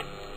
you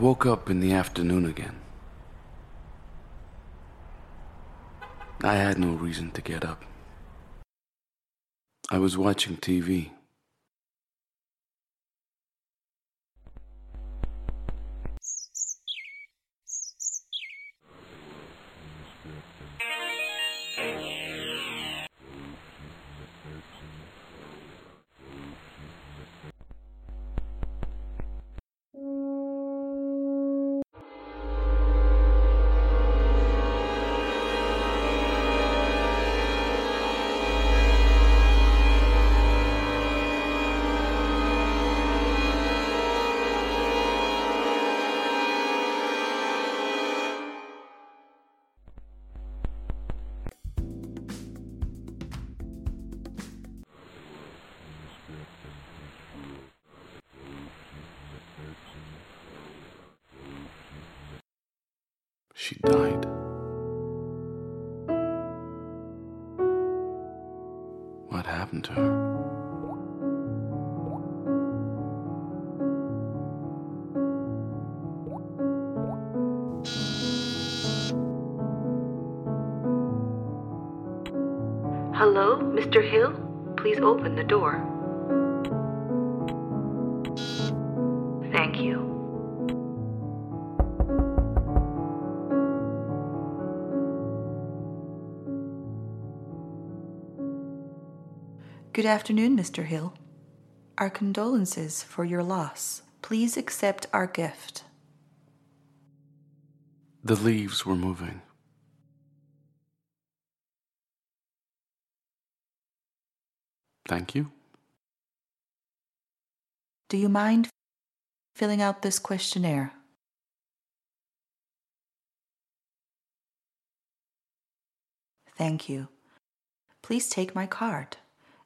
Woke up in the afternoon again. I had no reason to get up. I was watching TV. She died. What happened to her? Hello, Mr. Hill? Please open the door. Thank you. Good afternoon, Mr. Hill. Our condolences for your loss. Please accept our gift. The leaves were moving. Thank you. Do you mind filling out this questionnaire? Thank you. Please take my card